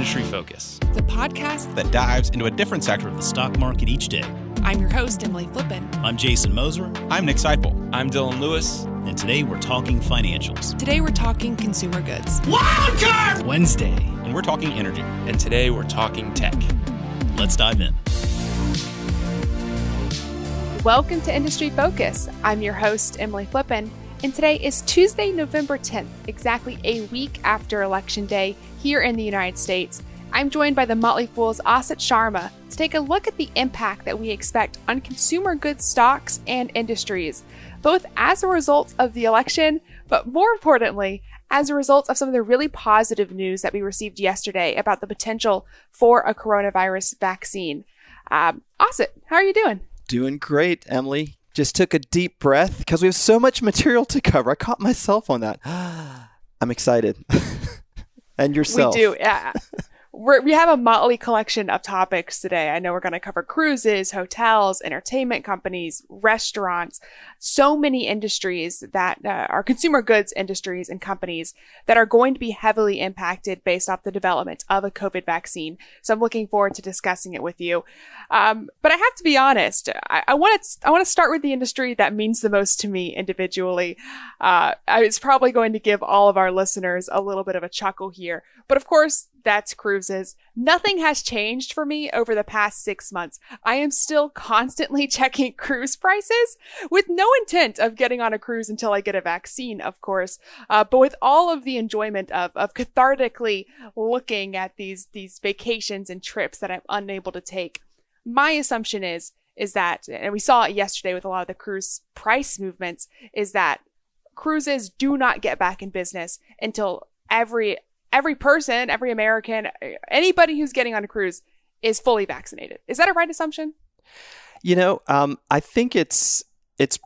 Industry Focus, the podcast that dives into a different sector of the stock market each day. I'm your host, Emily Flippen. I'm Jason Moser. I'm Nick Sciple. I'm Dylan Lewis. And today we're talking financials. Today we're talking consumer goods. Wildcard! Wednesday. And we're talking energy. And today we're talking tech. Let's dive in. Welcome to Industry Focus. I'm your host, Emily Flippen. And today is Tuesday, November 10th, exactly a week after Election Day here in the United States. I'm joined by the Motley Fool's Asit Sharma to take a look at the impact that we expect on consumer goods stocks and industries, both as a result of the election, but more importantly, as a result of some of the really positive news that we received yesterday about the potential for a coronavirus vaccine. Um, Asit, how are you doing? Doing great, Emily just took a deep breath because we have so much material to cover. I caught myself on that. I'm excited. and yourself. We do. Yeah. We're, we have a motley collection of topics today. I know we're going to cover cruises, hotels, entertainment companies, restaurants, so many industries that uh, are consumer goods industries and companies that are going to be heavily impacted based off the development of a COVID vaccine. So I'm looking forward to discussing it with you. Um, but I have to be honest. I want to I want to start with the industry that means the most to me individually. Uh, it's probably going to give all of our listeners a little bit of a chuckle here, but of course that's cruises. Nothing has changed for me over the past six months. I am still constantly checking cruise prices with no intent of getting on a cruise until I get a vaccine, of course. Uh, but with all of the enjoyment of, of cathartically looking at these, these vacations and trips that I'm unable to take, my assumption is, is that, and we saw it yesterday with a lot of the cruise price movements, is that cruises do not get back in business until every every person, every American, anybody who's getting on a cruise is fully vaccinated. Is that a right assumption? You know, um, I think it's it's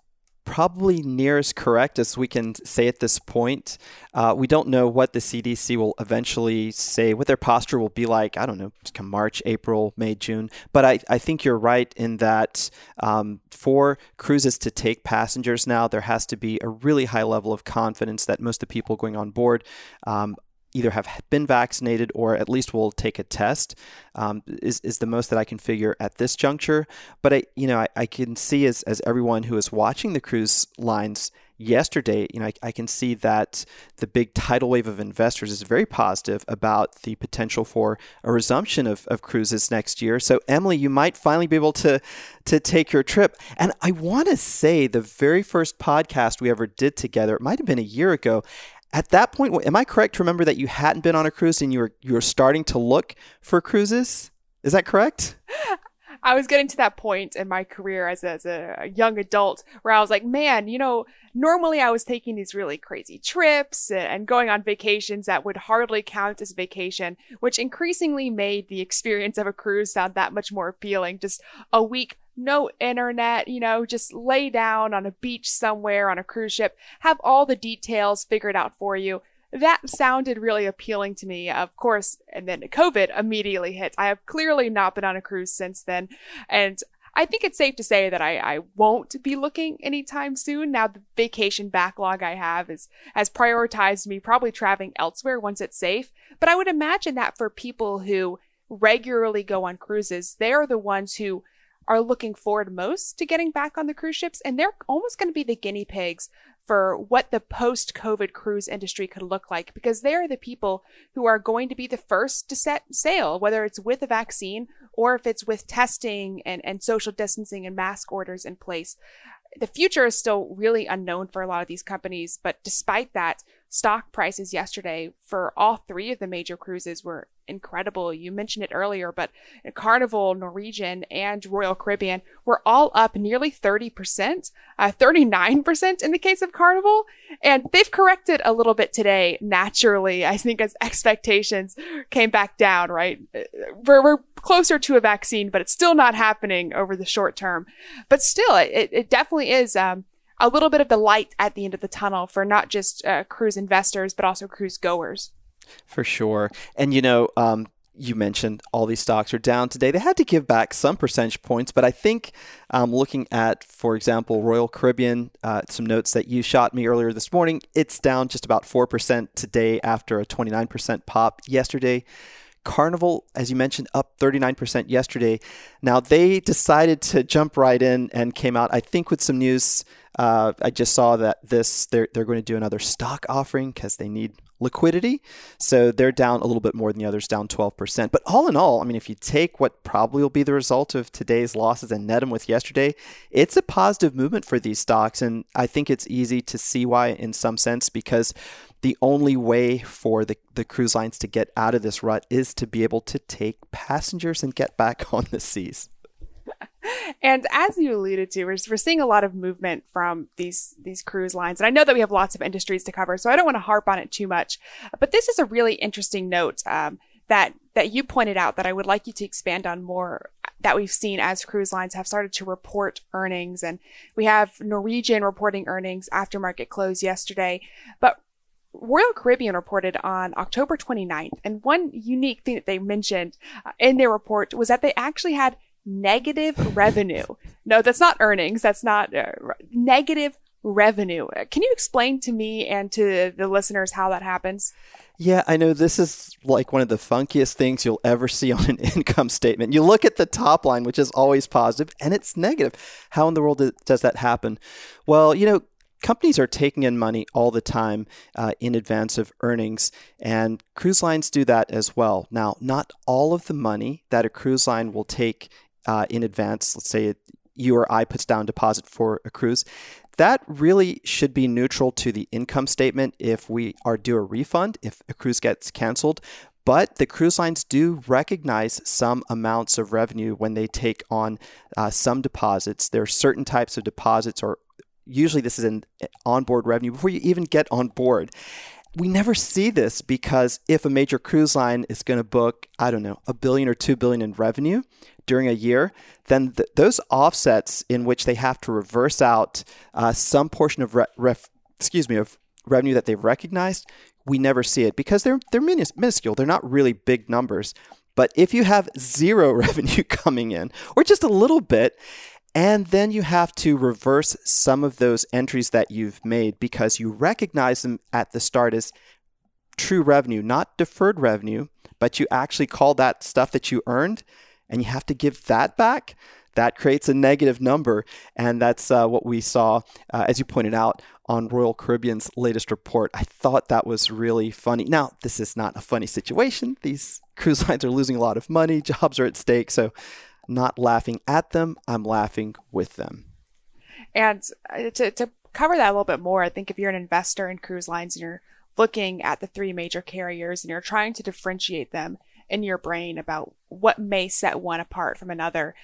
probably near as correct as we can say at this point. Uh, we don't know what the CDC will eventually say, what their posture will be like. I don't know, come March, April, May, June. But I, I think you're right in that um, for cruises to take passengers now, there has to be a really high level of confidence that most of the people going on board um, either have been vaccinated or at least will take a test um, is, is the most that I can figure at this juncture. But I, you know, I, I can see as, as everyone who is watching the cruise lines yesterday, you know, I, I, can see that the big tidal wave of investors is very positive about the potential for a resumption of, of cruises next year. So, Emily, you might finally be able to to take your trip. And I want to say the very first podcast we ever did together, it might have been a year ago, at that point, am I correct to remember that you hadn't been on a cruise and you were you were starting to look for cruises? Is that correct? I was getting to that point in my career as a, as a young adult where I was like, man, you know, normally I was taking these really crazy trips and going on vacations that would hardly count as vacation, which increasingly made the experience of a cruise sound that much more appealing. Just a week no internet, you know, just lay down on a beach somewhere on a cruise ship, have all the details figured out for you. That sounded really appealing to me, of course. And then COVID immediately hits. I have clearly not been on a cruise since then. And I think it's safe to say that I, I won't be looking anytime soon. Now the vacation backlog I have is has prioritized me probably traveling elsewhere once it's safe. But I would imagine that for people who regularly go on cruises, they are the ones who are looking forward most to getting back on the cruise ships, and they're almost going to be the guinea pigs for what the post COVID cruise industry could look like because they are the people who are going to be the first to set sail, whether it's with a vaccine or if it's with testing and, and social distancing and mask orders in place. The future is still really unknown for a lot of these companies, but despite that, stock prices yesterday for all three of the major cruises were incredible. You mentioned it earlier, but Carnival, Norwegian, and Royal Caribbean were all up nearly 30%, uh, 39% in the case of Carnival. And they've corrected a little bit today, naturally, I think, as expectations came back down, right? We're, we're closer to a vaccine, but it's still not happening over the short term. But still, it, it definitely is. Um, a little bit of the light at the end of the tunnel for not just uh, cruise investors, but also cruise goers. For sure. And, you know, um, you mentioned all these stocks are down today. They had to give back some percentage points, but I think um, looking at, for example, Royal Caribbean, uh, some notes that you shot me earlier this morning, it's down just about 4% today after a 29% pop yesterday. Carnival, as you mentioned, up 39% yesterday. Now, they decided to jump right in and came out, I think, with some news. Uh, I just saw that this they're, they're going to do another stock offering because they need liquidity. So they're down a little bit more than the others, down 12%. But all in all, I mean, if you take what probably will be the result of today's losses and net them with yesterday, it's a positive movement for these stocks. And I think it's easy to see why in some sense because the only way for the, the cruise lines to get out of this rut is to be able to take passengers and get back on the seas. And as you alluded to, we're, we're seeing a lot of movement from these these cruise lines, and I know that we have lots of industries to cover, so I don't want to harp on it too much. But this is a really interesting note um, that that you pointed out that I would like you to expand on more. That we've seen as cruise lines have started to report earnings, and we have Norwegian reporting earnings after market close yesterday, but Royal Caribbean reported on October 29th, and one unique thing that they mentioned uh, in their report was that they actually had negative revenue. No, that's not earnings. That's not uh, negative revenue. Can you explain to me and to the listeners how that happens? Yeah, I know this is like one of the funkiest things you'll ever see on an income statement. You look at the top line, which is always positive, and it's negative. How in the world does that happen? Well, you know, companies are taking in money all the time uh, in advance of earnings, and cruise lines do that as well. Now, not all of the money that a cruise line will take uh, in advance, let's say you or I puts down deposit for a cruise, that really should be neutral to the income statement if we are due a refund if a cruise gets canceled. But the cruise lines do recognize some amounts of revenue when they take on uh, some deposits. There are certain types of deposits or usually this is an onboard revenue before you even get on board. We never see this because if a major cruise line is going to book, I don't know, a billion or two billion in revenue during a year, then th- those offsets in which they have to reverse out uh, some portion of re- ref- excuse me of revenue that they've recognized, we never see it because they're they're minis- minuscule. They're not really big numbers. But if you have zero revenue coming in, or just a little bit, and then you have to reverse some of those entries that you've made because you recognize them at the start as true revenue, not deferred revenue, but you actually call that stuff that you earned and you have to give that back. That creates a negative number. And that's uh, what we saw, uh, as you pointed out, on Royal Caribbean's latest report. I thought that was really funny. Now, this is not a funny situation. These cruise lines are losing a lot of money, jobs are at stake. So not laughing at them, I'm laughing with them. And uh, to, to cover that a little bit more, I think if you're an investor in cruise lines and you're looking at the three major carriers and you're trying to differentiate them in your brain about what may set one apart from another,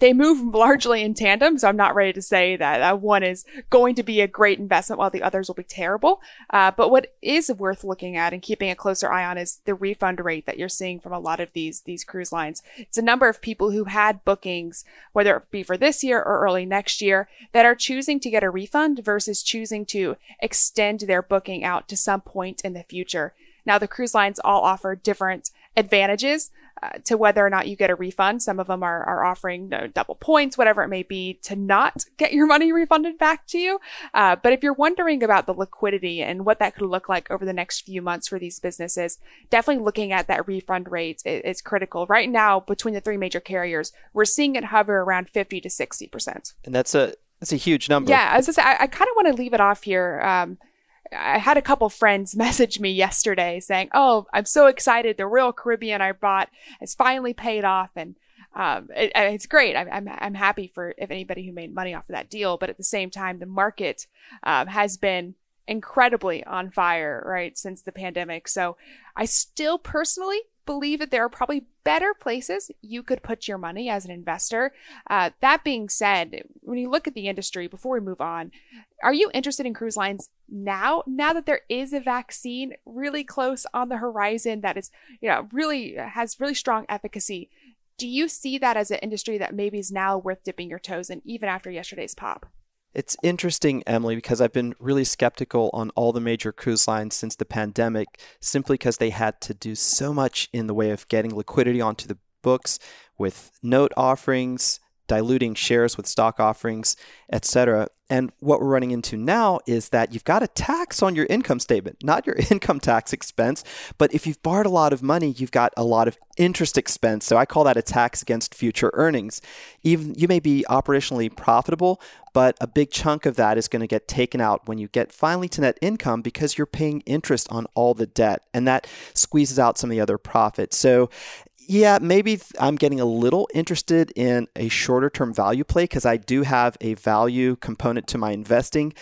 they move largely in tandem, so I'm not ready to say that, that one is going to be a great investment while the others will be terrible. Uh, but what is worth looking at and keeping a closer eye on is the refund rate that you're seeing from a lot of these these cruise lines. It's a number of people who had bookings, whether it be for this year or early next year, that are choosing to get a refund versus choosing to extend their booking out to some point in the future. Now, the cruise lines all offer different advantages uh, to whether or not you get a refund. Some of them are, are offering you know, double points, whatever it may be, to not get your money refunded back to you. Uh, but if you're wondering about the liquidity and what that could look like over the next few months for these businesses, definitely looking at that refund rate is, is critical. Right now, between the three major carriers, we're seeing it hover around 50 to 60%. And that's a, that's a huge number. Yeah, as I, I, I kind of want to leave it off here. Um, I had a couple friends message me yesterday saying, "Oh, I'm so excited! The Royal Caribbean I bought has finally paid off, and um, it, it's great. I'm, I'm, I'm happy for if anybody who made money off of that deal. But at the same time, the market um, has been incredibly on fire right since the pandemic. So I still personally believe that there are probably better places you could put your money as an investor. Uh, that being said, when you look at the industry, before we move on, are you interested in cruise lines now? Now that there is a vaccine really close on the horizon that is, you know, really has really strong efficacy. Do you see that as an industry that maybe is now worth dipping your toes in, even after yesterday's pop? It's interesting, Emily, because I've been really skeptical on all the major cruise lines since the pandemic, simply because they had to do so much in the way of getting liquidity onto the books with note offerings, diluting shares with stock offerings, etc. And what we're running into now is that you've got a tax on your income statement, not your income tax expense, but if you've borrowed a lot of money, you've got a lot of interest expense. So I call that a tax against future earnings. Even you may be operationally profitable, but a big chunk of that is going to get taken out when you get finally to net income because you're paying interest on all the debt and that squeezes out some of the other profits. So yeah, maybe I'm getting a little interested in a shorter term value play because I do have a value component to my investing.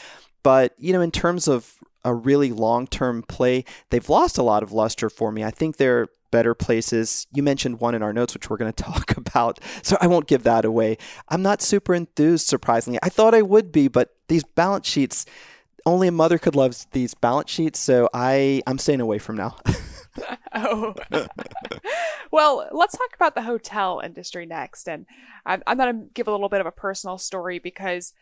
But, you know, in terms of a really long term play, they've lost a lot of luster for me. I think they're better places. You mentioned one in our notes, which we're going to talk about. So I won't give that away. I'm not super enthused, surprisingly. I thought I would be, but these balance sheets, only a mother could love these balance sheets. So I, I'm staying away from now. oh. well, let's talk about the hotel industry next. And I'm, I'm going to give a little bit of a personal story because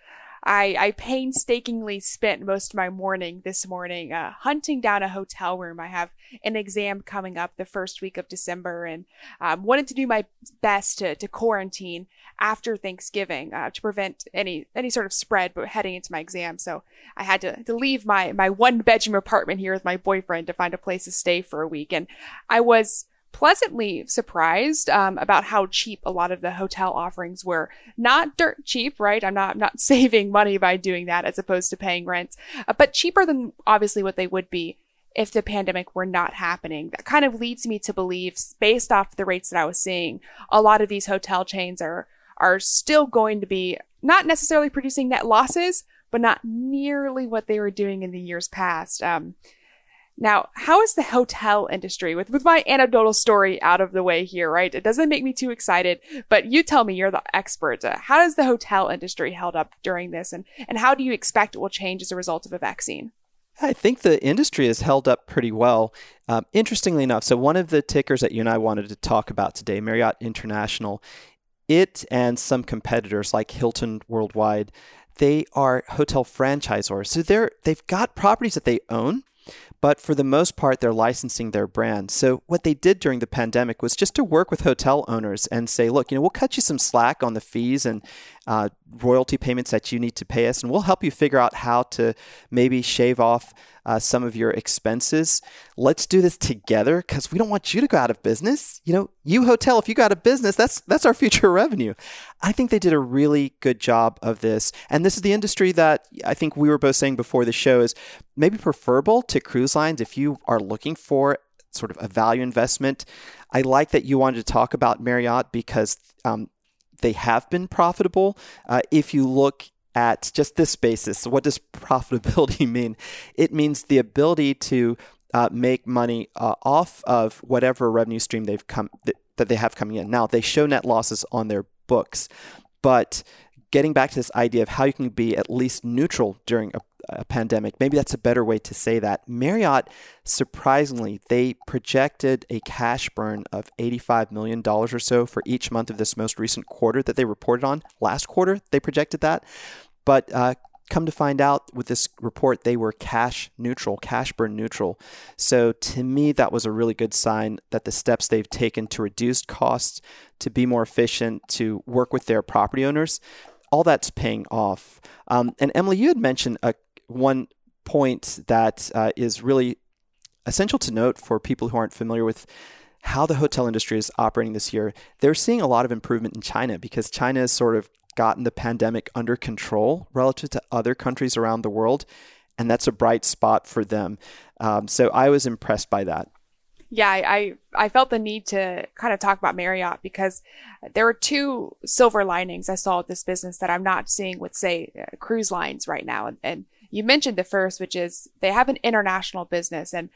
I, I painstakingly spent most of my morning this morning uh, hunting down a hotel room. I have an exam coming up the first week of December and um, wanted to do my best to, to quarantine after Thanksgiving uh, to prevent any any sort of spread but heading into my exam. So I had to, to leave my, my one bedroom apartment here with my boyfriend to find a place to stay for a week. And I was pleasantly surprised um, about how cheap a lot of the hotel offerings were. Not dirt cheap, right? I'm not I'm not saving money by doing that as opposed to paying rent, uh, but cheaper than obviously what they would be if the pandemic were not happening. That kind of leads me to believe, based off the rates that I was seeing, a lot of these hotel chains are are still going to be not necessarily producing net losses, but not nearly what they were doing in the years past. Um, now, how is the hotel industry, with, with my anecdotal story out of the way here, right? It doesn't make me too excited, but you tell me, you're the expert. Uh, how does the hotel industry held up during this, and, and how do you expect it will change as a result of a vaccine? I think the industry has held up pretty well. Um, interestingly enough, so one of the tickers that you and I wanted to talk about today, Marriott International, it and some competitors like Hilton Worldwide, they are hotel franchisors. So they're they've got properties that they own, but for the most part, they're licensing their brand. So what they did during the pandemic was just to work with hotel owners and say, look, you know, we'll cut you some slack on the fees and uh, royalty payments that you need to pay us, and we'll help you figure out how to maybe shave off uh, some of your expenses. Let's do this together because we don't want you to go out of business. You know, you hotel, if you go out of business, that's that's our future revenue. I think they did a really good job of this, and this is the industry that I think we were both saying before the show is maybe preferable to cruise lines if you are looking for sort of a value investment. I like that you wanted to talk about Marriott because um, they have been profitable. Uh, if you look at just this basis, what does profitability mean? It means the ability to uh, make money uh, off of whatever revenue stream they've come that, that they have coming in. Now they show net losses on their books, but getting back to this idea of how you can be at least neutral during a, a, pandemic, maybe that's a better way to say that. Marriott, surprisingly, they projected a cash burn of $85 million or so for each month of this most recent quarter that they reported on. Last quarter, they projected that. But uh, come to find out with this report, they were cash neutral, cash burn neutral. So to me, that was a really good sign that the steps they've taken to reduce costs, to be more efficient, to work with their property owners, all that's paying off. Um, and Emily, you had mentioned a, one point that uh, is really essential to note for people who aren't familiar with how the hotel industry is operating this year. They're seeing a lot of improvement in China because China has sort of gotten the pandemic under control relative to other countries around the world. And that's a bright spot for them. Um, so I was impressed by that yeah, I, I, felt the need to kind of talk about Marriott because there are two silver linings I saw with this business that I'm not seeing with, say, uh, cruise lines right now. And, and you mentioned the first, which is they have an international business and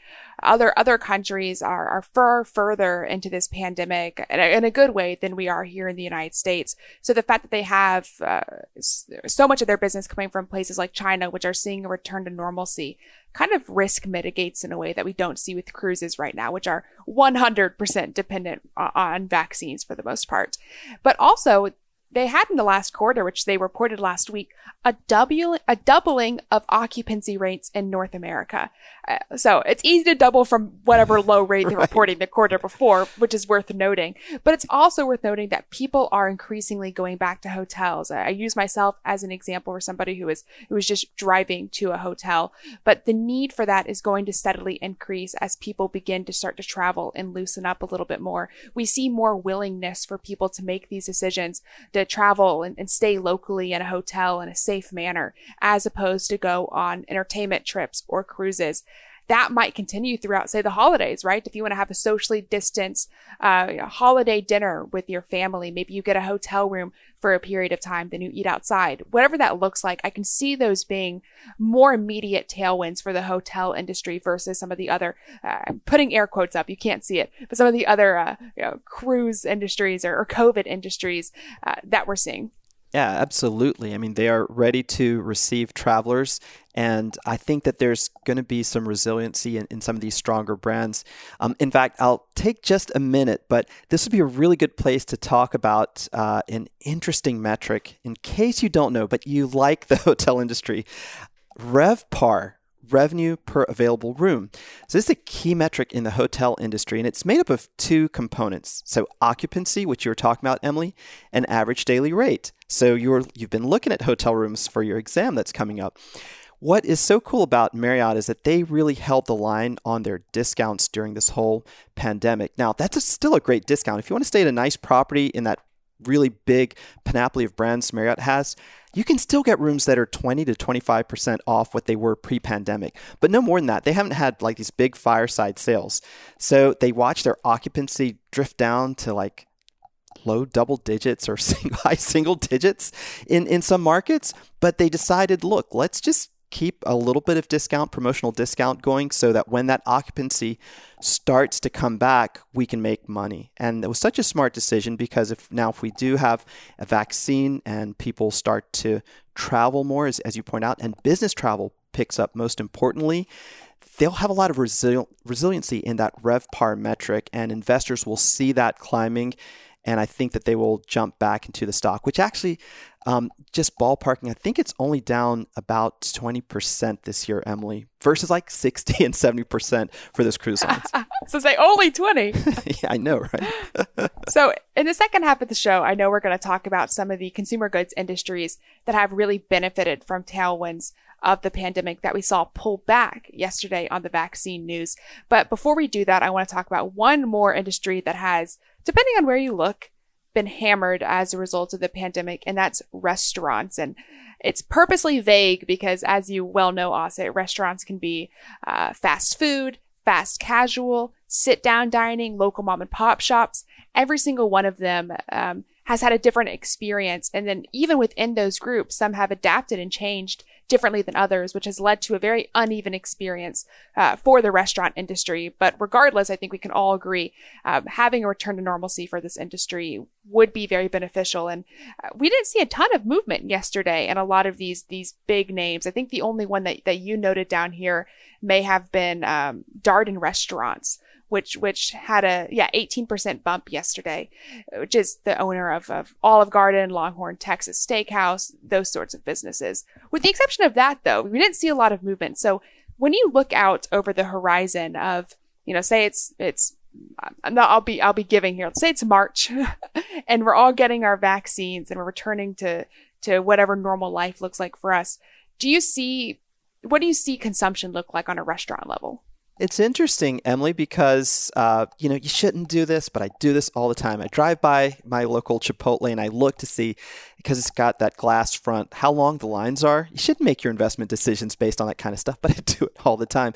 other, other countries are, are far further into this pandemic in a, in a good way than we are here in the United States. So the fact that they have uh, so much of their business coming from places like China, which are seeing a return to normalcy, kind of risk mitigates in a way that we don't see with cruises right now, which are 100% dependent on vaccines for the most part. But also, they had in the last quarter, which they reported last week, a double a doubling of occupancy rates in North America. Uh, so it's easy to double from whatever low rate they're right. reporting the quarter before, which is worth noting. But it's also worth noting that people are increasingly going back to hotels. I, I use myself as an example for somebody who is who is just driving to a hotel, but the need for that is going to steadily increase as people begin to start to travel and loosen up a little bit more. We see more willingness for people to make these decisions to travel and, and stay locally in a hotel in a safe manner, as opposed to go on entertainment trips or cruises that might continue throughout, say, the holidays, right? If you want to have a socially distanced uh, holiday dinner with your family, maybe you get a hotel room for a period of time, than you eat outside. Whatever that looks like, I can see those being more immediate tailwinds for the hotel industry versus some of the other, uh, I'm putting air quotes up, you can't see it, but some of the other uh, you know, cruise industries or, or COVID industries uh, that we're seeing. Yeah, absolutely. I mean, they are ready to receive travelers. And I think that there's going to be some resiliency in, in some of these stronger brands. Um, in fact, I'll take just a minute, but this would be a really good place to talk about uh, an interesting metric in case you don't know, but you like the hotel industry. RevPAR revenue per available room. So this is a key metric in the hotel industry, and it's made up of two components. So occupancy, which you were talking about, Emily, and average daily rate. So you're you've been looking at hotel rooms for your exam that's coming up. What is so cool about Marriott is that they really held the line on their discounts during this whole pandemic. Now, that's a, still a great discount. If you want to stay at a nice property in that really big panoply of brands Marriott has, you can still get rooms that are 20 to 25% off what they were pre pandemic. But no more than that. They haven't had like these big fireside sales. So they watch their occupancy drift down to like low double digits or single, high single digits in, in some markets. But they decided, look, let's just keep a little bit of discount, promotional discount going so that when that occupancy starts to come back, we can make money. And it was such a smart decision because if now if we do have a vaccine and people start to travel more, as, as you point out, and business travel picks up most importantly, they'll have a lot of resil- resiliency in that RevPAR metric, and investors will see that climbing and I think that they will jump back into the stock, which actually, um, just ballparking, I think it's only down about 20% this year, Emily, versus like 60 and 70% for this cruise lines. so say only 20. yeah, I know, right? so in the second half of the show, I know we're going to talk about some of the consumer goods industries that have really benefited from tailwinds of the pandemic that we saw pull back yesterday on the vaccine news. But before we do that, I want to talk about one more industry that has depending on where you look, been hammered as a result of the pandemic, and that's restaurants. And it's purposely vague because, as you well know, Asit, restaurants can be uh, fast food, fast casual, sit down dining, local mom and pop shops. Every single one of them um, has had a different experience. And then, even within those groups, some have adapted and changed differently than others, which has led to a very uneven experience uh, for the restaurant industry. But regardless, I think we can all agree um, having a return to normalcy for this industry would be very beneficial. And uh, we didn't see a ton of movement yesterday and a lot of these these big names. I think the only one that, that you noted down here may have been um, Darden Restaurants which which had a yeah 18% bump yesterday, which is the owner of, of Olive Garden, Longhorn Texas Steakhouse, those sorts of businesses. With the exception of that, though, we didn't see a lot of movement. So when you look out over the horizon of you know say it's it's I'll be I'll be giving here. Let's say it's March, and we're all getting our vaccines and we're returning to to whatever normal life looks like for us. Do you see what do you see consumption look like on a restaurant level? It's interesting, Emily, because uh, you know you shouldn't do this, but I do this all the time. I drive by my local Chipotle and I look to see because it's got that glass front how long the lines are. You shouldn't make your investment decisions based on that kind of stuff, but I do it all the time.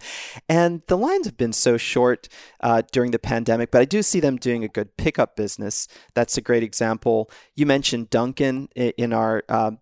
And the lines have been so short uh, during the pandemic, but I do see them doing a good pickup business. That's a great example. You mentioned Dunkin' in our uh,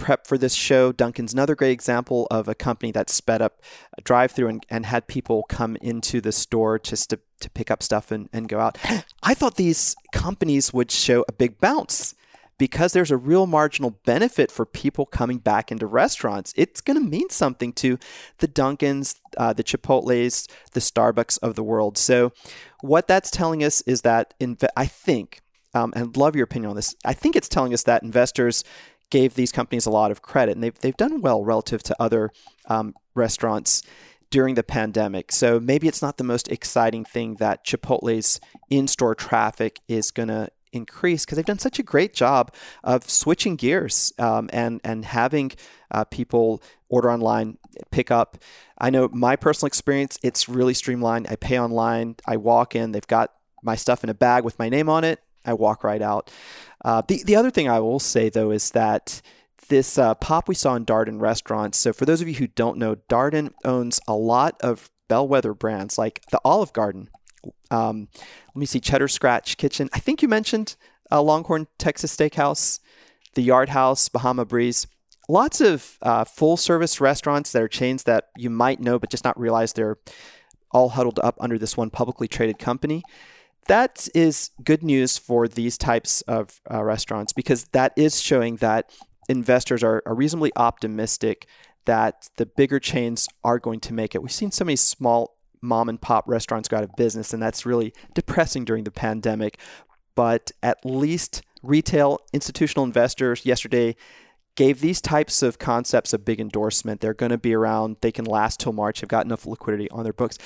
prep for this show, Dunkin's another great example of a company that sped up a drive through and, and had people come into the store just to, to pick up stuff and, and go out. I thought these companies would show a big bounce because there's a real marginal benefit for people coming back into restaurants. It's going to mean something to the Dunkins, uh, the Chipotles, the Starbucks of the world. So, what that's telling us is that, in, I think, um, and love your opinion on this. I think it's telling us that investors gave these companies a lot of credit, and they've they've done well relative to other um, restaurants during the pandemic. So maybe it's not the most exciting thing that Chipotle's in-store traffic is going to increase because they've done such a great job of switching gears um, and and having uh, people order online, pick up. I know my personal experience; it's really streamlined. I pay online, I walk in, they've got my stuff in a bag with my name on it. I walk right out. Uh, the the other thing I will say though is that this uh, pop we saw in Darden restaurants. So for those of you who don't know, Darden owns a lot of bellwether brands like the Olive Garden. Um, let me see, Cheddar Scratch Kitchen. I think you mentioned uh, Longhorn Texas Steakhouse, the Yard House, Bahama Breeze. Lots of uh, full service restaurants that are chains that you might know, but just not realize they're all huddled up under this one publicly traded company that is good news for these types of uh, restaurants because that is showing that investors are, are reasonably optimistic that the bigger chains are going to make it. We've seen so many small mom and pop restaurants go out of business, and that's really depressing during the pandemic. But at least retail institutional investors yesterday gave these types of concepts a big endorsement. They're going to be around. They can last till March. They've got enough liquidity on their books.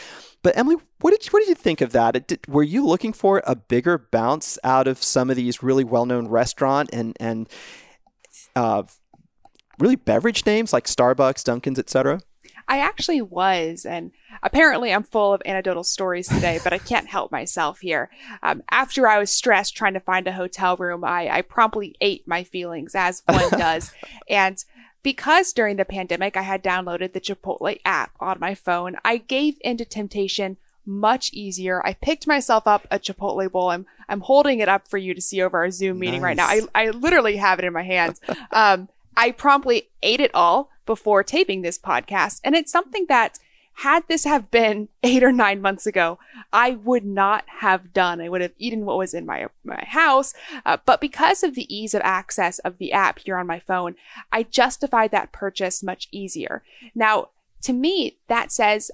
But Emily, what did you, what did you think of that? Did, were you looking for a bigger bounce out of some of these really well known restaurant and and uh, really beverage names like Starbucks, Dunkin's, etc.? I actually was, and apparently I'm full of anecdotal stories today, but I can't help myself here. Um, after I was stressed trying to find a hotel room, I, I promptly ate my feelings, as one does. And because during the pandemic I had downloaded the Chipotle app on my phone, I gave into temptation much easier. I picked myself up a Chipotle bowl. I'm I'm holding it up for you to see over our Zoom meeting nice. right now. I I literally have it in my hands. Um, I promptly ate it all before taping this podcast. And it's something that had this have been eight or nine months ago, I would not have done. I would have eaten what was in my, my house. Uh, but because of the ease of access of the app here on my phone, I justified that purchase much easier. Now, to me, that says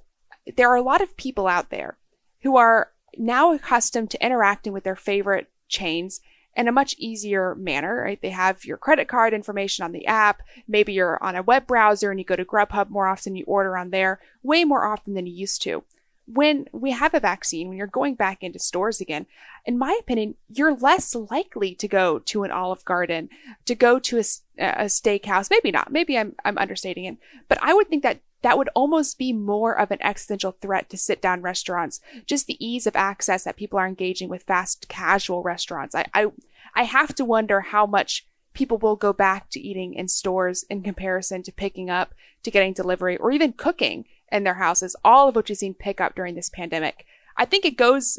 there are a lot of people out there who are now accustomed to interacting with their favorite chains in a much easier manner, right? They have your credit card information on the app. Maybe you're on a web browser and you go to Grubhub more often, you order on there way more often than you used to. When we have a vaccine, when you're going back into stores again, in my opinion, you're less likely to go to an Olive Garden, to go to a, a steakhouse. Maybe not. Maybe I'm, I'm understating it, but I would think that that would almost be more of an existential threat to sit down restaurants. Just the ease of access that people are engaging with fast casual restaurants. I, I, I have to wonder how much people will go back to eating in stores in comparison to picking up, to getting delivery, or even cooking in their houses, all of which we've seen pick up during this pandemic. I think it goes,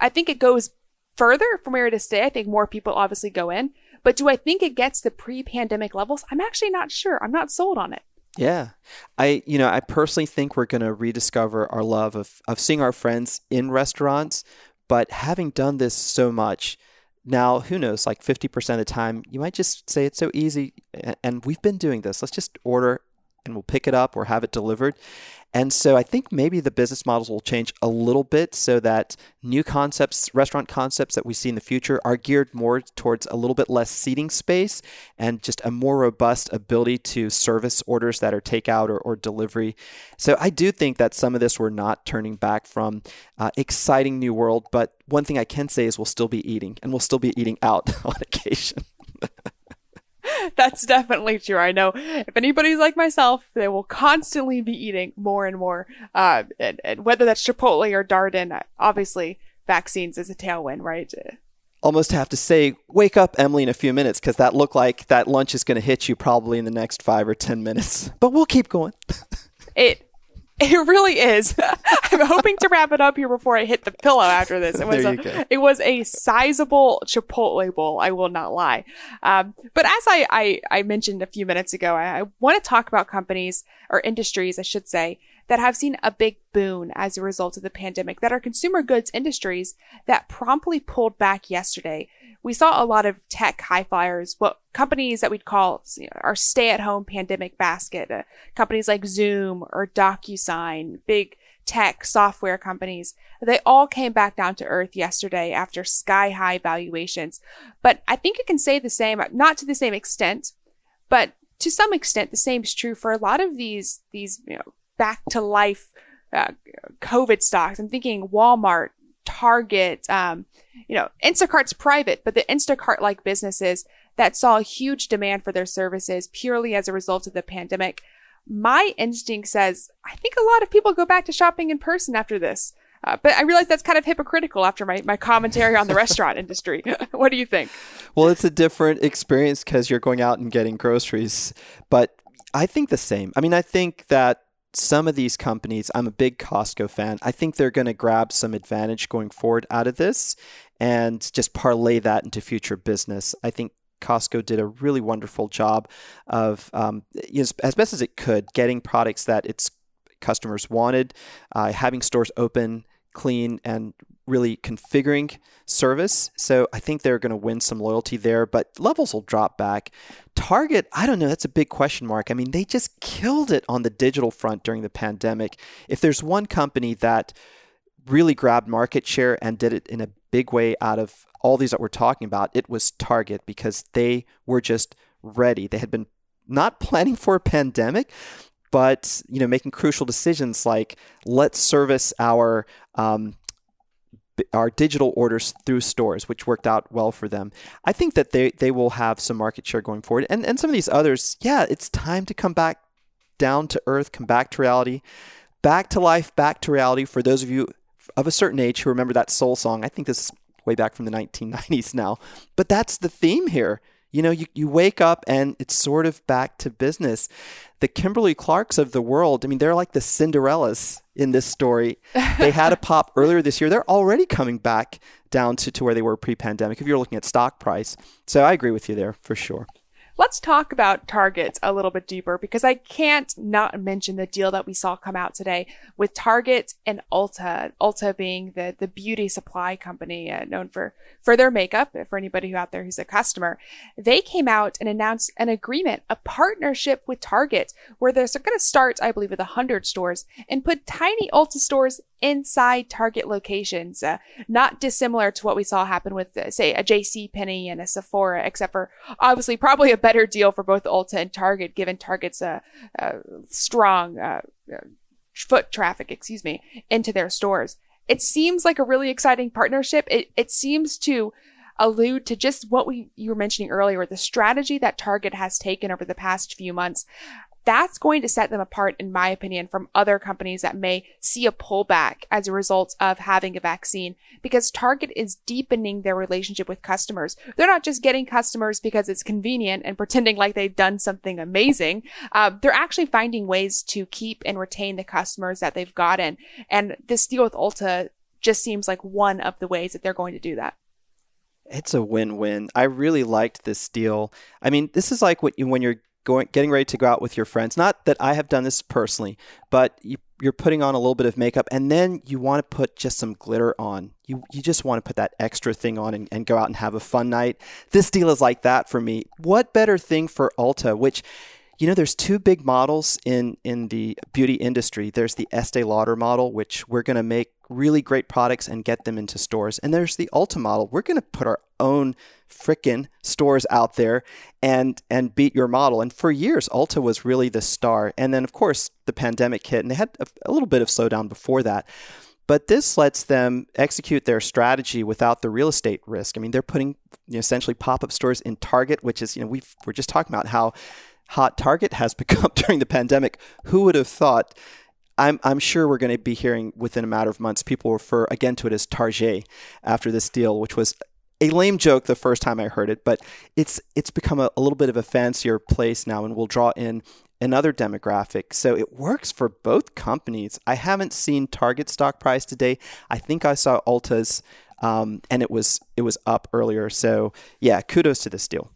I think it goes further from where it is today. I think more people obviously go in, but do I think it gets the pre-pandemic levels? I'm actually not sure. I'm not sold on it. Yeah. I you know, I personally think we're going to rediscover our love of of seeing our friends in restaurants, but having done this so much, now who knows, like 50% of the time, you might just say it's so easy and we've been doing this. Let's just order and we'll pick it up or have it delivered. And so I think maybe the business models will change a little bit so that new concepts, restaurant concepts that we see in the future are geared more towards a little bit less seating space and just a more robust ability to service orders that are takeout or, or delivery. So I do think that some of this we're not turning back from uh, exciting new world, but one thing I can say is we'll still be eating and we'll still be eating out on occasion. That's definitely true. I know if anybody's like myself, they will constantly be eating more and more. Uh, and, and whether that's Chipotle or Darden, obviously vaccines is a tailwind, right? Almost have to say, wake up, Emily, in a few minutes, because that looked like that lunch is going to hit you probably in the next five or 10 minutes. But we'll keep going. it it really is. I'm hoping to wrap it up here before I hit the pillow after this. It was a, it was a sizable Chipotle bowl. I will not lie. Um, but as I, I, I, mentioned a few minutes ago, I, I want to talk about companies or industries, I should say, that have seen a big boon as a result of the pandemic that are consumer goods industries that promptly pulled back yesterday we saw a lot of tech high flyers, what companies that we'd call you know, our stay at home pandemic basket, uh, companies like Zoom or DocuSign, big tech, software companies, they all came back down to earth yesterday after sky high valuations. But I think you can say the same, not to the same extent, but to some extent, the same is true for a lot of these, these, you know, back to life uh, COVID stocks. I'm thinking Walmart, Target, um, you know, Instacart's private, but the Instacart like businesses that saw a huge demand for their services purely as a result of the pandemic. My instinct says I think a lot of people go back to shopping in person after this. Uh, but I realize that's kind of hypocritical after my, my commentary on the restaurant industry. what do you think? Well, it's a different experience because you're going out and getting groceries. But I think the same. I mean, I think that some of these companies, I'm a big Costco fan. I think they're going to grab some advantage going forward out of this and just parlay that into future business. I think Costco did a really wonderful job of, um, you know, as best as it could, getting products that its customers wanted, uh, having stores open, clean, and really configuring service. So I think they're going to win some loyalty there, but levels will drop back. Target, I don't know, that's a big question mark. I mean, they just killed it on the digital front during the pandemic. If there's one company that really grabbed market share and did it in a big way out of all these that we're talking about, it was Target because they were just ready. They had been not planning for a pandemic, but you know making crucial decisions like let's service our um, our digital orders through stores, which worked out well for them. I think that they, they will have some market share going forward. And, and some of these others, yeah, it's time to come back down to earth, come back to reality, back to life, back to reality. For those of you of a certain age who remember that soul song, I think this is way back from the 1990s now. But that's the theme here. You know, you, you wake up and it's sort of back to business. The Kimberly Clarks of the world, I mean, they're like the Cinderellas in this story. They had a pop earlier this year. They're already coming back down to, to where they were pre pandemic if you're looking at stock price. So I agree with you there for sure. Let's talk about Target a little bit deeper because I can't not mention the deal that we saw come out today with Target and Ulta. Ulta being the, the beauty supply company uh, known for, for their makeup, for anybody who out there who's a customer. They came out and announced an agreement, a partnership with Target where they're going to start, I believe, with 100 stores and put tiny Ulta stores inside Target locations, uh, not dissimilar to what we saw happen with, uh, say, a J.C. Penney and a Sephora, except for obviously probably a better deal for both Ulta and Target, given Target's uh, uh strong uh, uh, foot traffic, excuse me, into their stores. It seems like a really exciting partnership. It it seems to allude to just what we you were mentioning earlier, the strategy that Target has taken over the past few months that's going to set them apart, in my opinion, from other companies that may see a pullback as a result of having a vaccine because Target is deepening their relationship with customers. They're not just getting customers because it's convenient and pretending like they've done something amazing. Uh, they're actually finding ways to keep and retain the customers that they've gotten. And this deal with Ulta just seems like one of the ways that they're going to do that. It's a win-win. I really liked this deal. I mean, this is like what you, when you're going getting ready to go out with your friends. Not that I have done this personally, but you, you're putting on a little bit of makeup and then you want to put just some glitter on. You you just want to put that extra thing on and, and go out and have a fun night. This deal is like that for me. What better thing for Ulta, which you know, there's two big models in in the beauty industry. There's the Estee Lauder model, which we're going to make really great products and get them into stores. And there's the Ulta model. We're going to put our own frickin' stores out there and and beat your model. And for years, Ulta was really the star. And then, of course, the pandemic hit, and they had a, a little bit of slowdown before that. But this lets them execute their strategy without the real estate risk. I mean, they're putting you know, essentially pop-up stores in Target, which is you know we we're just talking about how hot Target has become during the pandemic. Who would have thought? I'm, I'm sure we're going to be hearing within a matter of months people refer again to it as Target after this deal, which was a lame joke the first time I heard it, but it's it's become a, a little bit of a fancier place now, and will draw in another demographic. So it works for both companies. I haven't seen Target stock price today. I think I saw Ulta's, um, and it was it was up earlier. So yeah, kudos to this deal.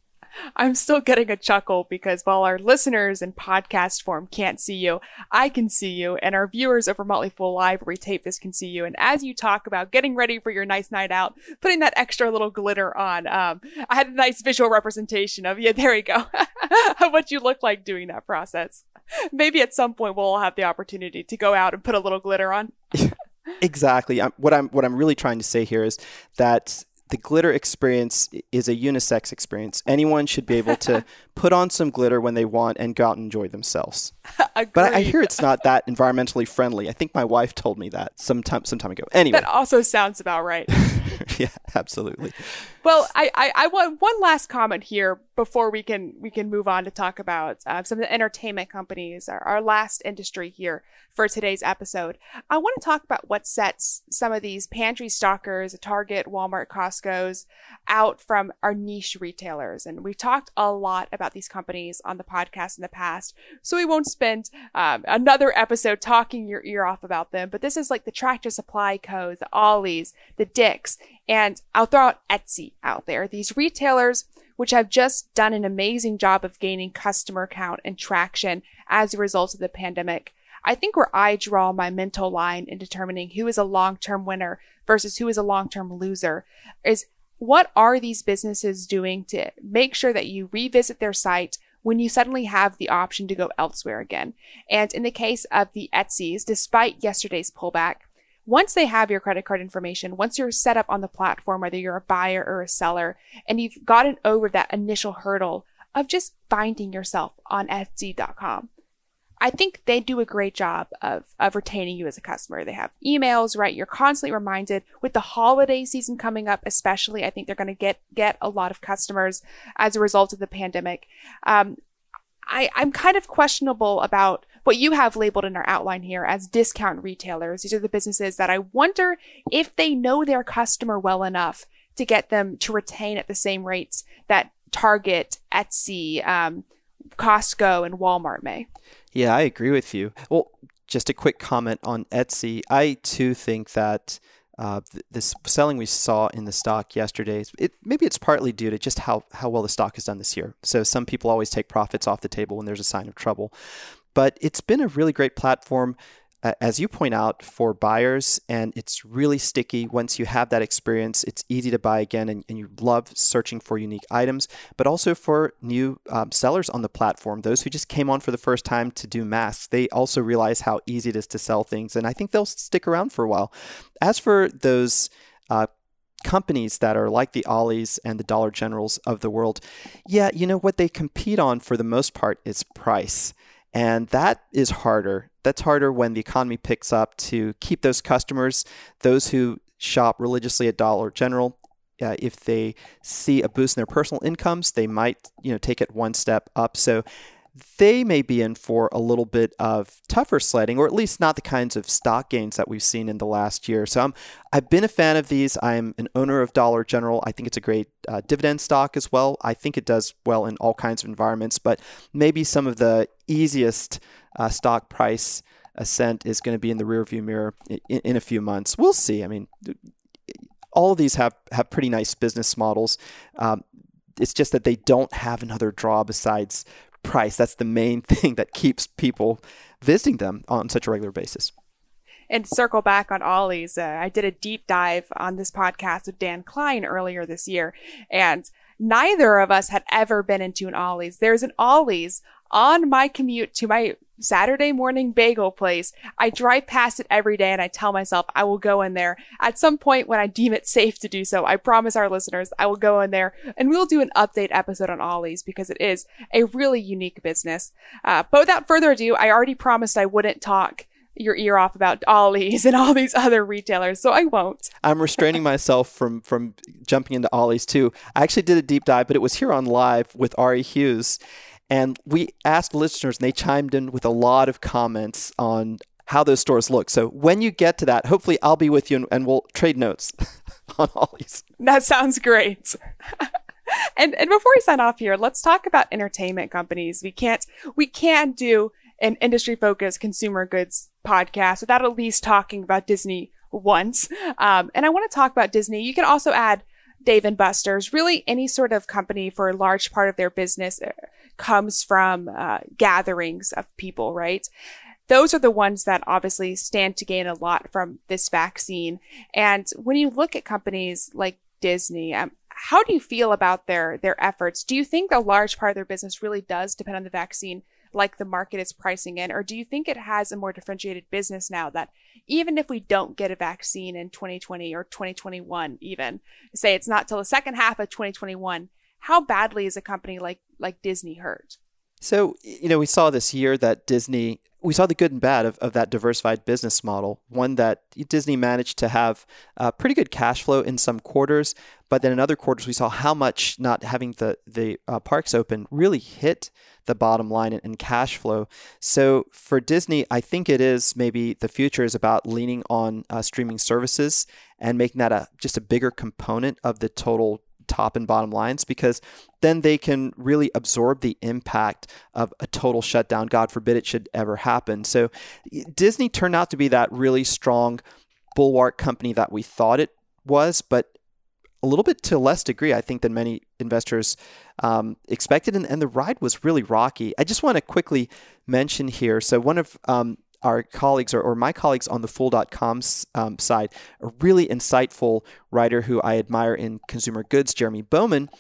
I'm still getting a chuckle because while our listeners in podcast form can't see you, I can see you, and our viewers over Motley Fool Live where we tape this can see you. And as you talk about getting ready for your nice night out, putting that extra little glitter on, um, I had a nice visual representation of, yeah, there you go, of what you look like doing that process. Maybe at some point we'll all have the opportunity to go out and put a little glitter on. exactly. I'm, what I'm what I'm really trying to say here is that the glitter experience is a unisex experience. Anyone should be able to put on some glitter when they want and go out and enjoy themselves. but I, I, hear it's not that environmentally friendly. I think my wife told me that some time some time ago. Anyway, that also sounds about right. yeah, absolutely. Well, I, I, I, want one last comment here before we can we can move on to talk about uh, some of the entertainment companies, our, our last industry here for today's episode. I want to talk about what sets some of these pantry stockers, Target, Walmart, Costco's, out from our niche retailers. And we've talked a lot about these companies on the podcast in the past, so we won't spend um, another episode talking your ear off about them. But this is like the Tractor Supply Co., the Ollie's, the Dick's, and I'll throw out Etsy out there. These retailers, which have just done an amazing job of gaining customer count and traction as a result of the pandemic. I think where I draw my mental line in determining who is a long-term winner versus who is a long-term loser is what are these businesses doing to make sure that you revisit their site when you suddenly have the option to go elsewhere again? And in the case of the Etsy's, despite yesterday's pullback, once they have your credit card information, once you're set up on the platform, whether you're a buyer or a seller, and you've gotten over that initial hurdle of just finding yourself on Etsy.com, I think they do a great job of, of retaining you as a customer. They have emails, right? You're constantly reminded with the holiday season coming up, especially. I think they're going to get, get a lot of customers as a result of the pandemic. Um, I, I'm kind of questionable about what you have labeled in our outline here as discount retailers. These are the businesses that I wonder if they know their customer well enough to get them to retain at the same rates that Target, Etsy, um, Costco, and Walmart may. Yeah, I agree with you. Well, just a quick comment on Etsy. I too think that uh, th- this selling we saw in the stock yesterday, it, maybe it's partly due to just how, how well the stock has done this year. So some people always take profits off the table when there's a sign of trouble. But it's been a really great platform, as you point out, for buyers, and it's really sticky. Once you have that experience, it's easy to buy again, and, and you love searching for unique items, but also for new um, sellers on the platform, those who just came on for the first time to do masks. They also realize how easy it is to sell things, and I think they'll stick around for a while. As for those, uh, companies that are like the Ollie's and the Dollar Generals of the world, yeah, you know what they compete on for the most part is price. And that is harder. That's harder when the economy picks up to keep those customers, those who shop religiously at Dollar General. Uh, if they see a boost in their personal incomes, they might, you know, take it one step up. So they may be in for a little bit of tougher sledding, or at least not the kinds of stock gains that we've seen in the last year. So I'm, I've been a fan of these. I'm an owner of Dollar General. I think it's a great uh, dividend stock as well. I think it does well in all kinds of environments, but maybe some of the easiest uh, stock price ascent is going to be in the rearview mirror in, in a few months. We'll see. I mean, all of these have, have pretty nice business models. Um, it's just that they don't have another draw besides price. That's the main thing that keeps people visiting them on such a regular basis. And circle back on Ollie's, uh, I did a deep dive on this podcast with Dan Kline earlier this year, and neither of us had ever been into an Ollie's. There's an Ollie's on my commute to my Saturday morning bagel place. I drive past it every day and I tell myself I will go in there at some point when I deem it safe to do so. I promise our listeners I will go in there and we'll do an update episode on Ollie's because it is a really unique business. Uh, but without further ado, I already promised I wouldn't talk your ear off about Ollie's and all these other retailers, so I won't. I'm restraining myself from from jumping into Ollie's too. I actually did a deep dive, but it was here on live with Ari Hughes, and we asked listeners, and they chimed in with a lot of comments on how those stores look. So when you get to that, hopefully I'll be with you and, and we'll trade notes on Ollie's. That sounds great. and and before we sign off here, let's talk about entertainment companies. We can't we can't do an industry focused consumer goods podcast without at least talking about Disney once. Um, and I want to talk about Disney. You can also add Dave and Buster's, really any sort of company for a large part of their business comes from uh, gatherings of people, right? Those are the ones that obviously stand to gain a lot from this vaccine. And when you look at companies like Disney, um, how do you feel about their their efforts? Do you think a large part of their business really does depend on the vaccine, like the market is pricing in? Or do you think it has a more differentiated business now that even if we don't get a vaccine in 2020 or 2021, even say it's not till the second half of 2021, how badly is a company like, like Disney hurt? So, you know, we saw this year that Disney, we saw the good and bad of, of that diversified business model. One that Disney managed to have uh, pretty good cash flow in some quarters, but then in other quarters, we saw how much not having the, the uh, parks open really hit the bottom line and, cash flow. So for Disney, I think it is maybe the future is about leaning on uh, streaming services and making that a just a bigger component of the total top and bottom lines because then they can really absorb the impact of a total shutdown. God forbid it should ever happen. So Disney turned out to be that really strong bulwark company that we thought it was, but a little bit to less degree, I think, than many investors um, expected. And, and, the ride was really rocky. I just want to quickly mention here. So, one of um, our colleagues or, or my colleagues on the fool.com um, side, a really insightful writer who I admire in consumer goods, Jeremy Bowman,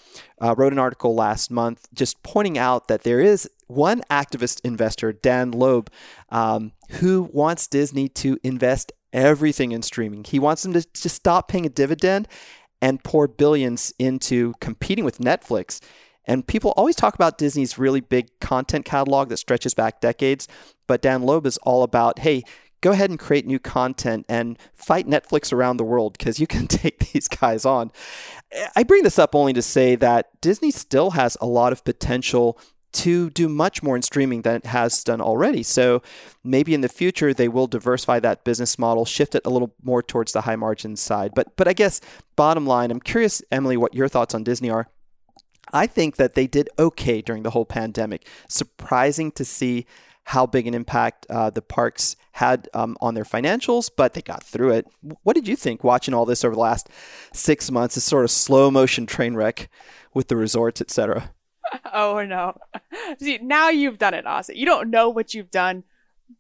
uh, wrote an article last month just pointing out that there is one activist investor, Dan Loeb, um, who wants Disney to invest everything in streaming. He wants them to, to stop paying a dividend and pour billions into competing with Netflix. And people always talk about Disney's really big content catalog that stretches back decades, but Dan Loeb is all about, hey, go ahead and create new content and fight Netflix around the world because you can take these guys on. I bring this up only to say that Disney still has a lot of potential to do much more in streaming than it has done already. So maybe in the future they will diversify that business model, shift it a little more towards the high margin side. But but I guess bottom line, I'm curious, Emily, what your thoughts on Disney are. I think that they did okay during the whole pandemic. Surprising to see how big an impact uh, the parks had um, on their financials, but they got through it. What did you think watching all this over the last six months? This sort of slow motion train wreck with the resorts, etc. Oh no! See, now you've done it, Asit. You don't know what you've done,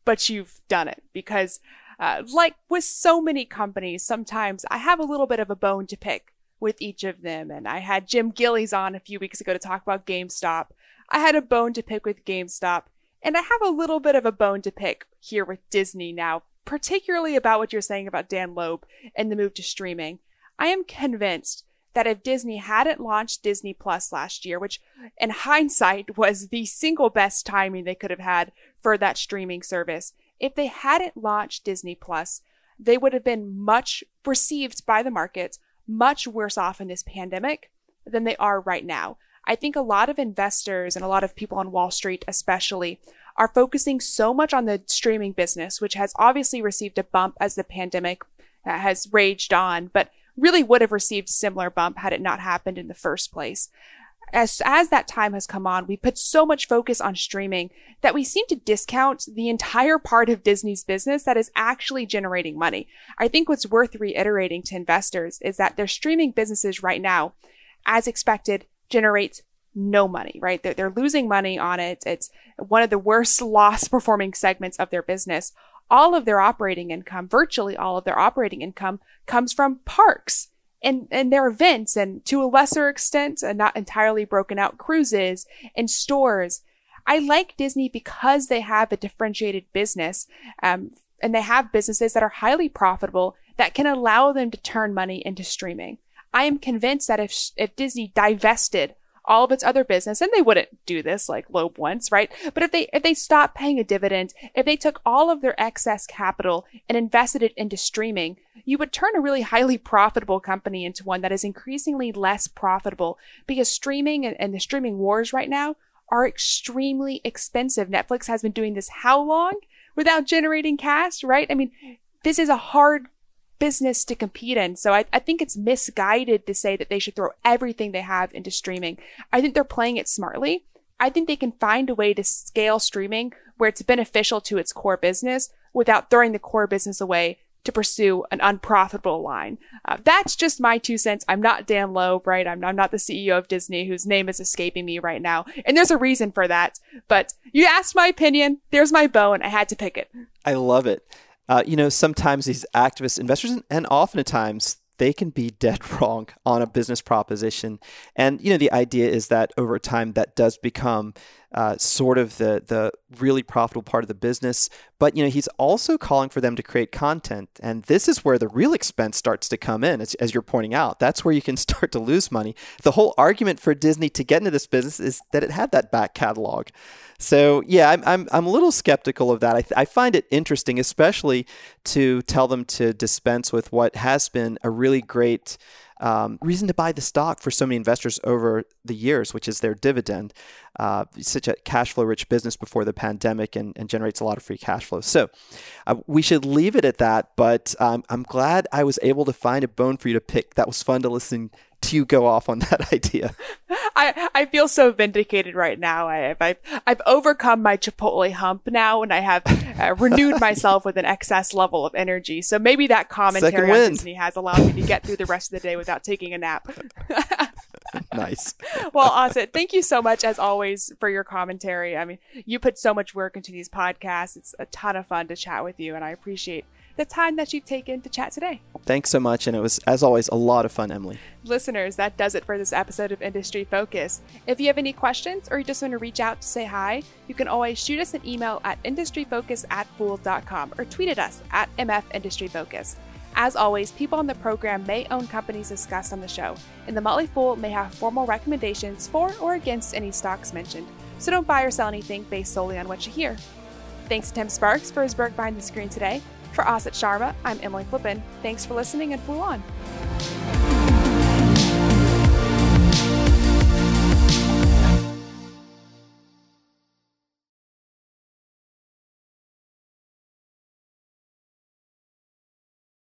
but you've done it because, uh, like with so many companies, sometimes I have a little bit of a bone to pick with each of them. And I had Jim Gillies on a few weeks ago to talk about GameStop. I had a bone to pick with GameStop. And I have a little bit of a bone to pick here with Disney now, particularly about what you're saying about Dan Loeb and the move to streaming. I am convinced that if Disney hadn't launched Disney Plus last year, which in hindsight was the single best timing they could have had for that streaming service, if they hadn't launched Disney Plus, they would have been much received by the market much worse off in this pandemic than they are right now. I think a lot of investors and a lot of people on Wall Street, especially, are focusing so much on the streaming business, which has obviously received a bump as the pandemic uh, has raged on, but really would have received similar bump had it not happened in the first place as as that time has come on, we put so much focus on streaming that we seem to discount the entire part of Disney's business that is actually generating money. I think what's worth reiterating to investors is that their streaming businesses right now, as expected, generates no money, right? They're, they're losing money on it. It's one of the worst loss performing segments of their business. All of their operating income, virtually all of their operating income comes from parks and, and their events and to a lesser extent, and not entirely broken out cruises and stores. I like Disney because they have a differentiated business, um, and they have businesses that are highly profitable that can allow them to turn money into streaming. I am convinced that if, if Disney divested all of its other business, and they wouldn't do this like Loeb once, right? But if they if they stopped paying a dividend, if they took all of their excess capital and invested it into streaming, you would turn a really highly profitable company into one that is increasingly less profitable because streaming and, and the streaming wars right now are extremely expensive. Netflix has been doing this how long without generating cash, right? I mean, this is a hard business to compete in. So I, I think it's misguided to say that they should throw everything they have into streaming. I think they're playing it smartly. I think they can find a way to scale streaming where it's beneficial to its core business without throwing the core business away to pursue an unprofitable line. Uh, that's just my two cents. I'm not Dan Loeb, right? I'm, I'm not the CEO of Disney whose name is escaping me right now. And there's a reason for that. But you asked my opinion. There's my bone. I had to pick it. I love it uh, you know, sometimes these activist investors, and oftentimes they can be dead wrong on a business proposition. And, you know, the idea is that over time that does become uh, sort of the the really profitable part of the business. But you know, he's also calling for them to create content, and this is where the real expense starts to come in. As, as you're pointing out, that's where you can start to lose money. The whole argument for Disney to get into this business is that it had that back catalog. So yeah, I'm I'm, I'm a little skeptical of that. I, I find it interesting, especially to tell them to dispense with what has been a really great um, reason to buy the stock for so many investors over the years, which is their dividend. Uh, such a cash flow rich business before the pandemic and, and generates a lot of free cash flow. So uh, we should leave it at that. But um, I'm glad I was able to find a bone for you to pick. That was fun to listen to you go off on that idea. I, I feel so vindicated right now. I have, I've, I've overcome my Chipotle hump now and I have uh, renewed myself with an excess level of energy. So maybe that commentary on Disney has allowed me to get through the rest of the day without taking a nap. nice. well, Asit, thank you so much as always for your commentary. I mean, you put so much work into these podcasts. It's a ton of fun to chat with you and I appreciate the time that you've taken to chat today. Thanks so much. And it was, as always, a lot of fun, Emily. Listeners, that does it for this episode of Industry Focus. If you have any questions or you just want to reach out to say hi, you can always shoot us an email at industryfocus at fool.com or tweet at us at MF Industry Focus. As always, people on the program may own companies discussed on the show, and the Motley Fool may have formal recommendations for or against any stocks mentioned, so don't buy or sell anything based solely on what you hear. Thanks to Tim Sparks for his work behind the screen today. For Asit Sharma, I'm Emily Flippen. Thanks for listening and Fool On.